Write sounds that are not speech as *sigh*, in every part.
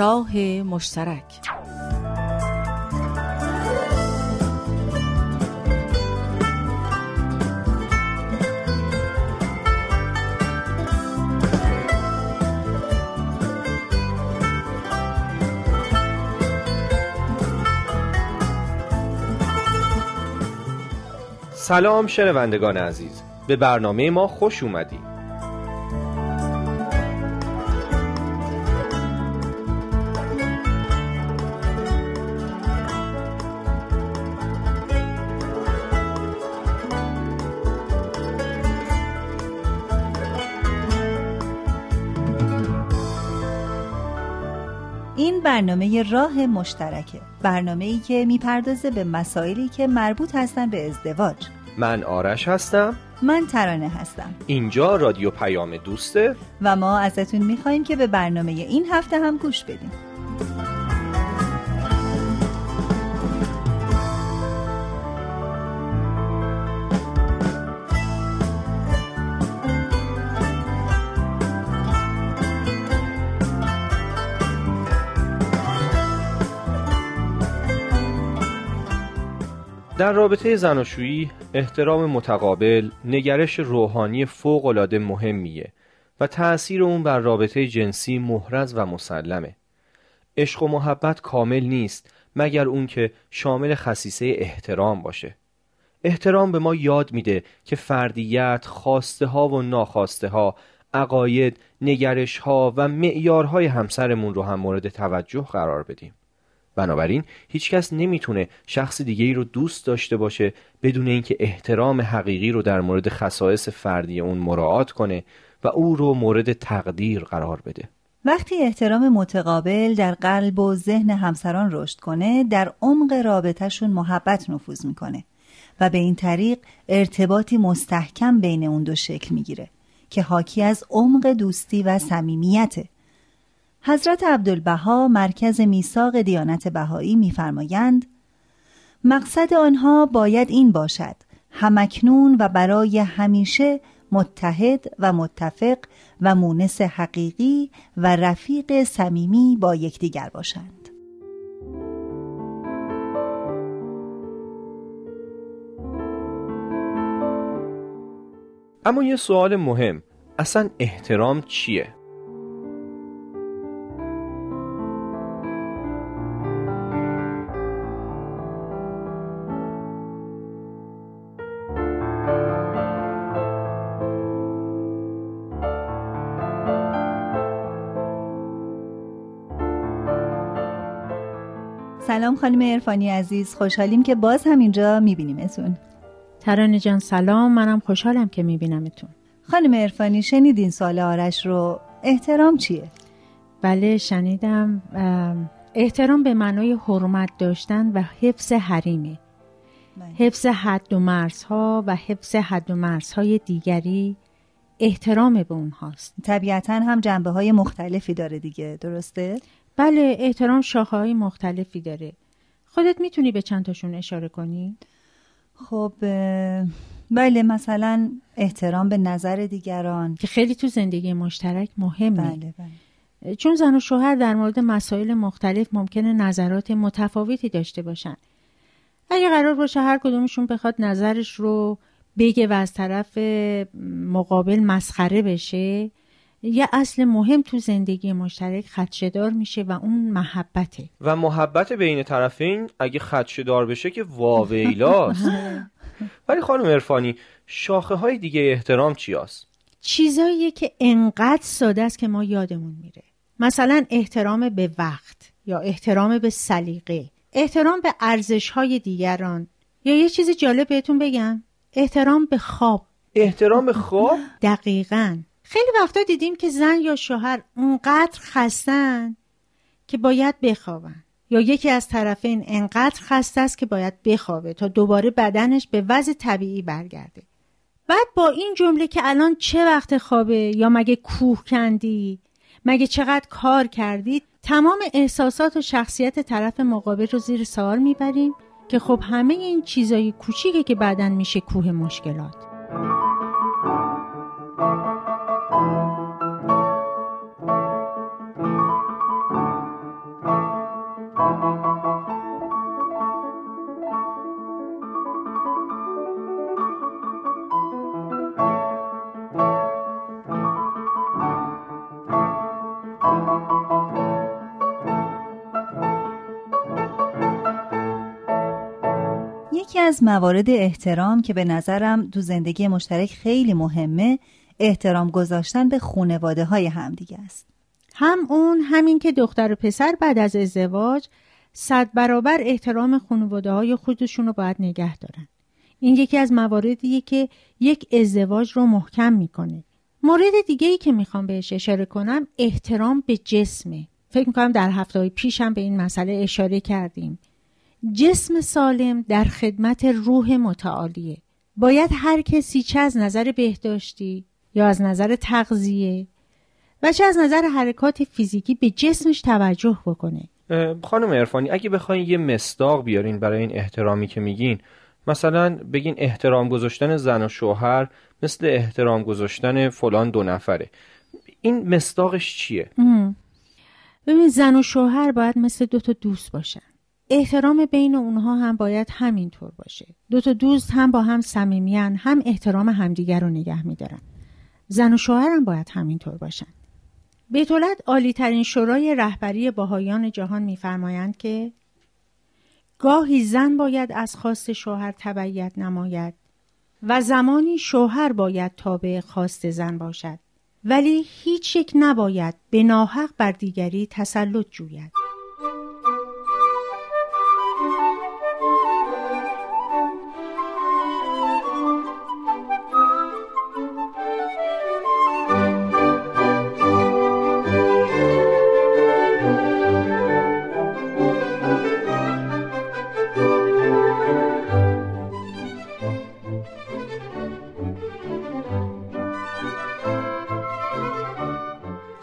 راه مشترک. سلام شنوندگان عزیز. به برنامه ما خوش اومدید. این برنامه راه مشترکه. برنامه ای که می‌پردازه به مسائلی که مربوط هستن به ازدواج. من آرش هستم. من ترانه هستم. اینجا رادیو پیام دوسته. و ما ازتون می‌خوایم که به برنامه این هفته هم گوش بدیم. در رابطه زناشویی احترام متقابل نگرش روحانی فوق‌العاده مهمیه و تأثیر اون بر رابطه جنسی محرز و مسلمه عشق و محبت کامل نیست مگر اون که شامل خصیصه احترام باشه احترام به ما یاد میده که فردیت، خواسته ها و ناخواسته ها، عقاید، نگرش ها و معیارهای همسرمون رو هم مورد توجه قرار بدیم. بنابراین هیچکس نمی‌تونه شخص دیگه ای رو دوست داشته باشه بدون اینکه احترام حقیقی رو در مورد خصائص فردی اون مراعات کنه و او رو مورد تقدیر قرار بده. وقتی احترام متقابل در قلب و ذهن همسران رشد کنه در عمق رابطهشون محبت نفوذ می‌کنه و به این طریق ارتباطی مستحکم بین اون دو شکل می‌گیره که حاکی از عمق دوستی و صمیمیته حضرت عبدالبها مرکز میثاق دیانت بهایی میفرمایند مقصد آنها باید این باشد همکنون و برای همیشه متحد و متفق و مونس حقیقی و رفیق صمیمی با یکدیگر باشند اما یه سوال مهم اصلا احترام چیه؟ سلام خانم ارفانی عزیز. خوشحالیم که باز هم اینجا میبینیمتون. ترانه جان سلام. منم خوشحالم که میبینمتون. خانم ارفانی شنیدین سال آرش رو؟ احترام چیه؟ بله شنیدم. احترام به معنای حرمت داشتن و حفظ حریمه حفظ حد و مرزها و حفظ حد و مرزهای دیگری احترام به اونهاست. طبیعتا هم جنبه های مختلفی داره دیگه. درسته؟ بله احترام شاخه های مختلفی داره. خودت می‌تونی به چند تاشون اشاره کنی؟ خب بله مثلا احترام به نظر دیگران. که خیلی تو زندگی مشترک مهمه بله بله. چون زن و شوهر در مورد مسائل مختلف ممکنه نظرات متفاوتی داشته باشن. اگه قرار باشه هر کدومشون بخواد نظرش رو بگه و از طرف مقابل مسخره بشه یه اصل مهم تو زندگی مشترک خدشدار میشه و اون محبته. و محبت بین طرفین اگه خدشدار بشه که واویلاست *laughs* ولی خانم ارفانی شاخه های دیگه احترام چی هست؟ چیزاییه که انقدر ساده است که ما یادمون میره. مثلا احترام به وقت یا احترام به سلیقه احترام به ارزش های دیگران یا یه چیز جالب بهتون بگم احترام به خواب. احترام به خواب؟ دقیقا. خیلی وقتا دیدیم که زن یا شوهر اونقدر خستن که باید بخوابن. یا یکی از طرفین انقدر خسته است که باید بخوابه تا دوباره بدنش به وضع طبیعی برگرده. بعد با این جمله که الان چه وقت خوابه یا مگه کوه کندی؟ مگه چقدر کار کردی؟ تمام احساسات و شخصیت طرف مقابل رو زیر سوال می‌بریم که خب همه این چیزای کوچیکه که بعدا میشه کوه مشکلات. از موارد احترام که به نظرم تو زندگی مشترک خیلی مهمه احترام گذاشتن به خونواده های همدیگه است. هم اون همین که دختر و پسر بعد از ازدواج صد برابر احترام خانواده های خودشون رو باید نگه دارن. این یکی از مواردیه که یک ازدواج رو محکم می‌کنه. مورد دیگه ای که می‌خوام بهش اشاره کنم احترام به جسمه. فکر می‌کنم در هفته پیشم به این مسئله اشاره کردیم. جسم سالم در خدمت روح متعالیه. باید هر کسی چه از نظر بهداشتی یا از نظر تغذیه و چه از نظر حرکات فیزیکی به جسمش توجه بکنه. خانم ارفانی اگه بخواین یه مستاق بیارین برای این احترامی که میگین مثلا بگین احترام گذاشتن زن و شوهر مثل احترام گذاشتن فلان دو نفره. این مستاقش چیه؟ ببین زن و شوهر باید مثل دو تا دوست باشن. احترام بین اونها هم باید همینطور باشه. دو تا دوست هم با هم صمیمیان هم احترام همدیگر رو نگه میدارن. زن و شوهر هم باید همینطور باشن. بیتولد عالی ترین شورای رهبری باهایان جهان میفرمایند که گاهی زن باید از خواست شوهر تبعیت نماید و زمانی شوهر باید تابع خواست زن باشد. ولی هیچ یک نباید به ناحق بر دیگری تسلط جوید.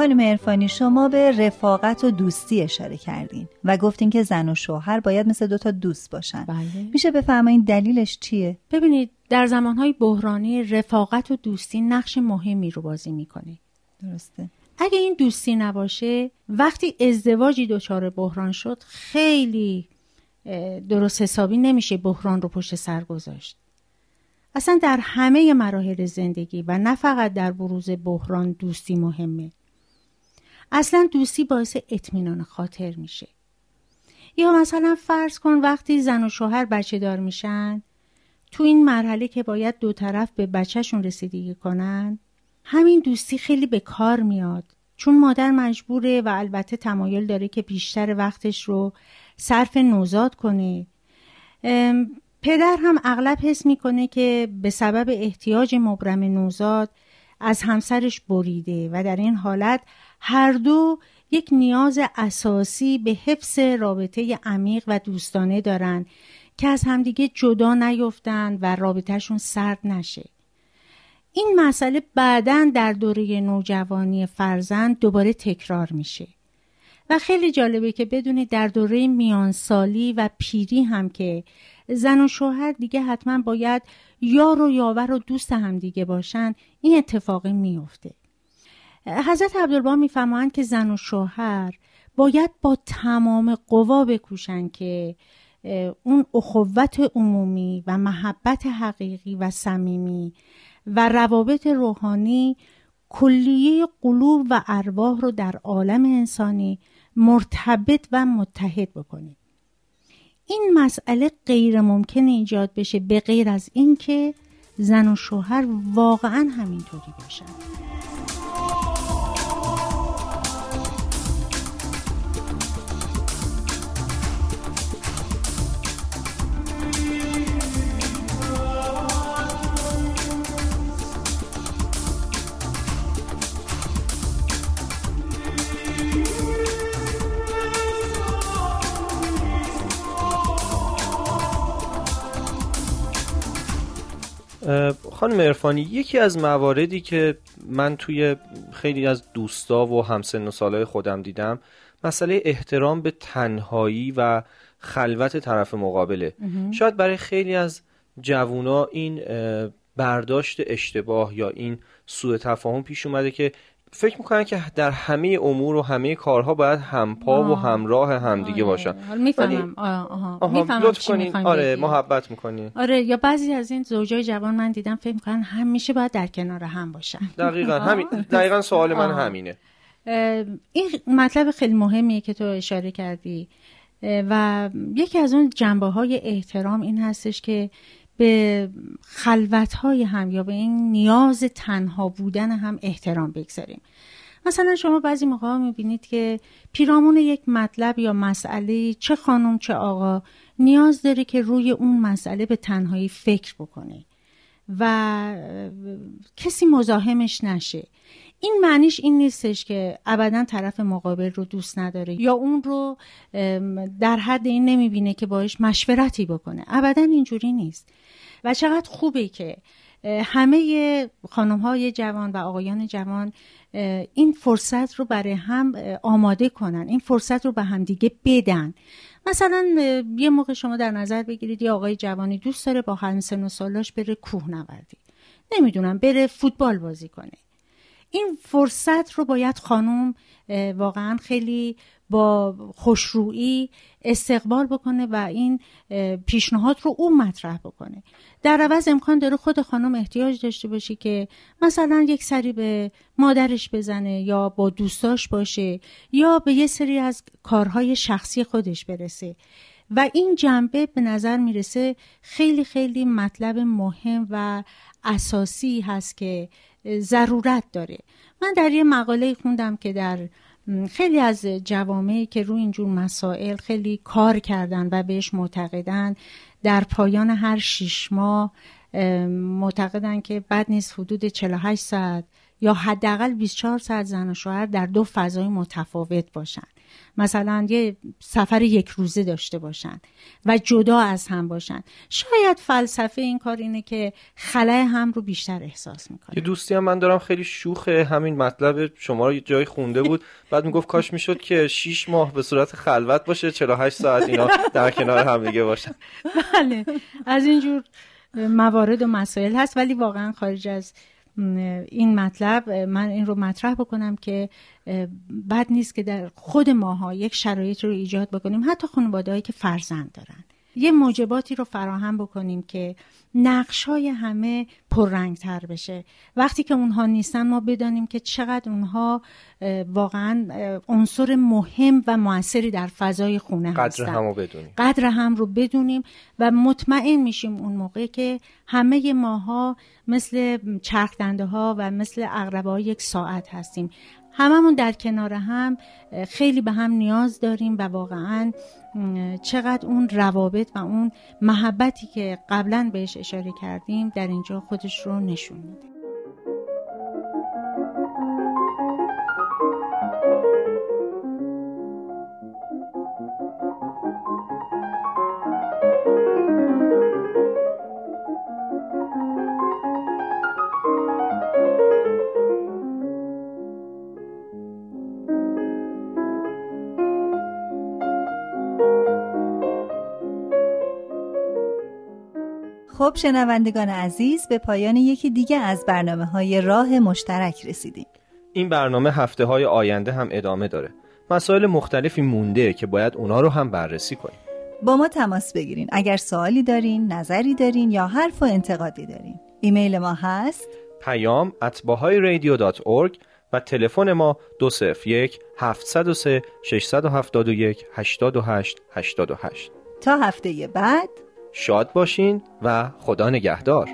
خانم ارفانی شما به رفاقت و دوستی اشاره کردین و گفتین که زن و شوهر باید مثل دوتا دوست باشن. بله. میشه بفرمایید دلیلش چیه؟ ببینید در زمانهای بحرانی رفاقت و دوستی نقش مهمی رو بازی می‌کنه. درسته. اگه این دوستی نباشه وقتی ازدواجی دچار بحران شد خیلی درست حسابی نمیشه بحران رو پشت سر گذاشت. اصلا در همه مراحل زندگی و نه فقط در بروز بحران دوستی مهمه. اصلا دوستی باعث اطمینان خاطر میشه. یا مثلا فرض کن وقتی زن و شوهر بچه دار میشن تو این مرحله که باید دو طرف به بچهشون رسیدگی کنن همین دوستی خیلی به کار میاد. چون مادر مجبوره و البته تمایل داره که بیشتر وقتش رو صرف نوزاد کنه. پدر هم اغلب حس می‌کنه که به سبب احتیاج مبرم نوزاد از همسرش بریده و در این حالت هر دو یک نیاز اساسی به حفظ رابطه عمیق و دوستانه دارند که از همدیگه جدا نیفتند و رابطهشون سرد نشه. این مسئله بعدا در دوره نوجوانی فرزند دوباره تکرار میشه. و خیلی جالبه که بدونید در دوره میانسالی و پیری هم که زن و شوهر دیگه حتما باید یار و یاور و دوست همدیگه باشن این اتفاقی میفته حضرت عبدالبا میفرمایند که زن و شوهر باید با تمام قوا بکوشند که اون اخوت عمومی و محبت حقیقی و صمیمی و روابط روحانی کلیه قلوب و ارواح رو در عالم انسانی مرتبط و متحد بکنید این مسئله غیر ممکن ایجاد بشه به غیر از اینکه زن و شوهر واقعا همینطوری باشن. خانم ارفانی یکی از مواردی که من توی خیلی از دوستا و همسن و سالای خودم دیدم مسئله احترام به تنهایی و خلوت طرف مقابله. شاید برای خیلی از جوونا این برداشت اشتباه یا این سوء تفاهم پیش اومده که فکر می‌کنن که در همه امور و همه کارها باید همپا و همراه همدیگه آره. باشن. می‌فهمم. می‌فهمم لطف کنین. آره محبت می‌کنین. آره یا بعضی از این زوجای جوان من دیدم فکر می‌کنن همیشه باید در کنار هم باشن. دقیقا. همین. دقیقا سوال من همینه. این مطلب خیلی مهمیه که تو اشاره کردی. و یکی از اون جنبه های احترام این هستش که به خلوت های هم یا به این نیاز تنها بودن هم احترام بگذاریم. مثلا شما بعضی موقع ها می‌بینید که پیرامون یک مطلب یا مسئله چه خانم چه آقا نیاز داره که روی اون مسئله به تنهایی فکر بکنه و کسی مزاحمش نشه. این معنیش این نیستش که ابدا طرف مقابل رو دوست نداره یا اون رو در حد این نمی‌بینه که باش مشورتی بکنه. ابدا اینجوری نیست. و چقدر خوبه که همه خانم های جوان و آقایان جوان این فرصت رو برای هم آماده کنن این فرصت رو به همدیگه بدن. مثلا یه موقع شما در نظر بگیرید یه آقای جوانی دوست داره با هم سن و سالاش بره کوه نوردی نمی‌دونم بره فوتبال بازی کنه. این فرصت رو باید خانم واقعا خیلی با خوشرویی استقبال بکنه و این پیشنهاد رو اون مطرح بکنه. در عوض امکان داره خود خانم احتیاج داشته باشه که مثلا یک سری به مادرش بزنه یا با دوستاش باشه یا به یه سری از کارهای شخصی خودش برسه. و این جنبه به نظر می‌رسه خیلی خیلی مطلب مهم و اساسی هست که ضرورت داره. من در یه مقاله خوندم که در خیلی از جوامعی که روی اینجور مسائل خیلی کار کردن و بهش معتقدن در پایان هر شیش ماه معتقدن که بد نیست حدود 48 ساعت یا حداقل 24 ساعت زن و شوهر در دو فضای متفاوت باشن. مثلا یه سفر یک روزه داشته باشن و جدا از هم باشن. شاید فلسفه این کار اینه که خلای هم رو بیشتر احساس می‌کنه. یه دوستی هم من دارم خیلی شوخه. همین مطلب شما رو جای خونده بود. بعد می‌گفت کاش می‌شد که 6 ماه به صورت خلوت باشه 48 ساعت اینا در کنار هم دیگه باشن. بله. از اینجور موارد و مسائل هست ولی واقعا خارج از این مطلب من این رو مطرح بکنم که بد نیست که در خود ماها یک شرایط رو ایجاد بکنیم. حتی خانواده که فرزند دارن. یه موجباتی رو فراهم بکنیم که نقش های همه پررنگتر بشه. وقتی که اونها نیستن ما بدانیم که چقدر اونها واقعا عنصر مهم و موثری در فضای خونه قدر هستن. هم رو بدونیم. قدر هم رو بدونیم و مطمئن میشیم اون موقع که همه ماها مثل چرخدنده ها و مثل اقربه یک ساعت هستیم. هممون در کنار هم خیلی به هم نیاز داریم و واقعا چقدر اون روابط و اون محبتی که قبلا بهش اشاره کردیم در اینجا خودش رو نشون میده. خب شنوندگان عزیز به پایان یکی دیگه از برنامه های راه مشترک رسیدیم. این برنامه هفته های آینده هم ادامه داره. مسائل مختلفی مونده که باید اونا رو هم بررسی کنیم. با ما تماس بگیرین. اگر سوالی دارین نظری دارین یا حرف و انتقادی دارین ایمیل ما هست پیام اتباهای و تلفن ما 201 703 671 828 828 تا هفته بعد. شاد باشین و خدا نگهدار.